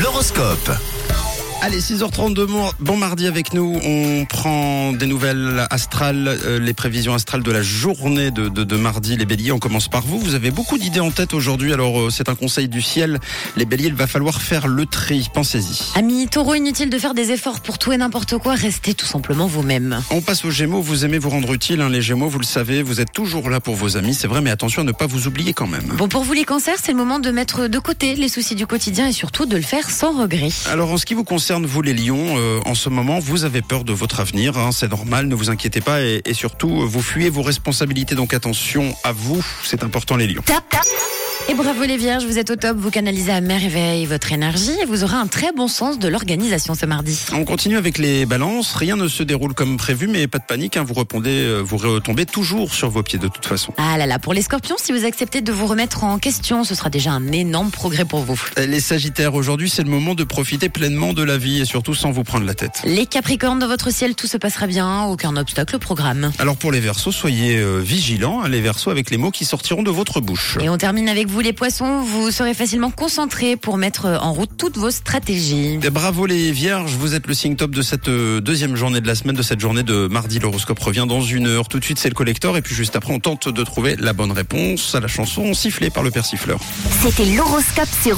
L'horoscope. Allez, 6h32, bon- mardi avec nous. On prend des nouvelles astrales, euh, les prévisions astrales de la journée de, de, de mardi. Les béliers, on commence par vous. Vous avez beaucoup d'idées en tête aujourd'hui, alors euh, c'est un conseil du ciel. Les béliers, il va falloir faire le tri. Pensez-y. Amis taureau, inutile de faire des efforts pour tout et n'importe quoi, restez tout simplement vous-même. On passe aux gémeaux. Vous aimez vous rendre utile. hein, les gémeaux, vous le savez, vous êtes toujours là pour vos amis. C'est vrai, mais attention à ne pas vous oublier quand même. Bon, pour vous les cancers, c'est le moment de mettre de côté les soucis du quotidien et surtout de le faire sans regret. Alors en ce qui vous concerne, vous les lions, euh, en ce moment, vous avez peur de votre avenir, hein, c'est normal, ne vous inquiétez pas et, surtout, vous fuyez vos responsabilités, donc attention à vous, c'est important les lions. Et bravo les vierges, vous êtes au top, vous canalisez à merveille votre énergie et vous aurez un très bon sens de l'organisation ce mardi. On continue avec les balances, rien ne se déroule comme prévu, mais pas de panique, hein, vous répondez, euh, vous retombez toujours sur vos pieds de toute façon. Ah là là, pour les scorpions, si vous acceptez de vous remettre en question, ce sera déjà un énorme progrès pour vous. Euh, Les sagittaires, aujourd'hui, c'est le moment de profiter pleinement de la vie et surtout sans vous prendre la tête. Les capricornes, dans votre ciel, tout se passera bien, aucun obstacle au programme. Alors pour les versos, soyez euh, vigilants, hein, les versos, avec les mots qui sortiront de votre bouche. Et on termine avec vous les poissons, vous serez facilement concentrés pour mettre en route toutes vos stratégies. Et bravo les vierges, vous êtes le signe top de cette euh, deuxième journée de la semaine, de cette journée de mardi. L'horoscope revient dans une heure. Tout de suite, c'est le collector. Et puis juste après, on tente de trouver la bonne réponse à la chanson sifflée par le persifleur. C'était l'horoscope Rouge.